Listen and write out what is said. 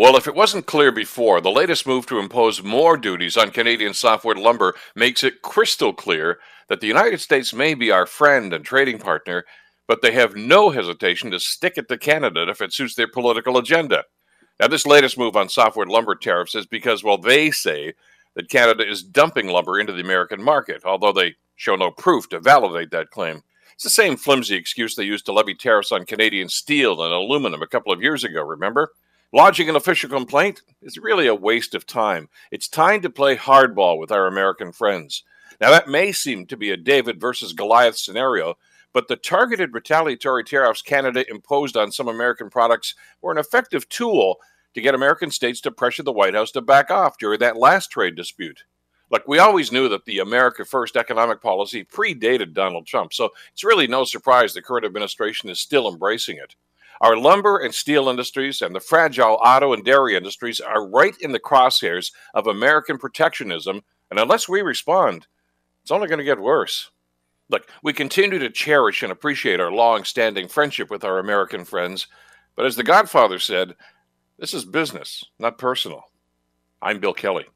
Well, if it wasn't clear before, the latest move to impose more duties on Canadian softwood lumber makes it crystal clear that the United States may be our friend and trading partner, but they have no hesitation to stick it to Canada if it suits their political agenda. Now, this latest move on softwood lumber tariffs is because, well, they say that Canada is dumping lumber into the American market, although they show no proof to validate that claim. It's the same flimsy excuse they used to levy tariffs on Canadian steel and aluminum a couple of years ago, remember? Lodging an official complaint is really a waste of time. It's time to play hardball with our American friends. Now, that may seem to be a David versus Goliath scenario, but the targeted retaliatory tariffs Canada imposed on some American products were an effective tool to get American states to pressure the White House to back off during that last trade dispute. Look, we always knew that the America First economic policy predated Donald Trump, so it's really no surprise the current administration is still embracing it. Our lumber and steel industries and the fragile auto and dairy industries are right in the crosshairs of American protectionism, and unless we respond, it's only going to get worse. Look, we continue to cherish and appreciate our long standing friendship with our American friends, but as the Godfather said, this is business, not personal. I'm Bill Kelly.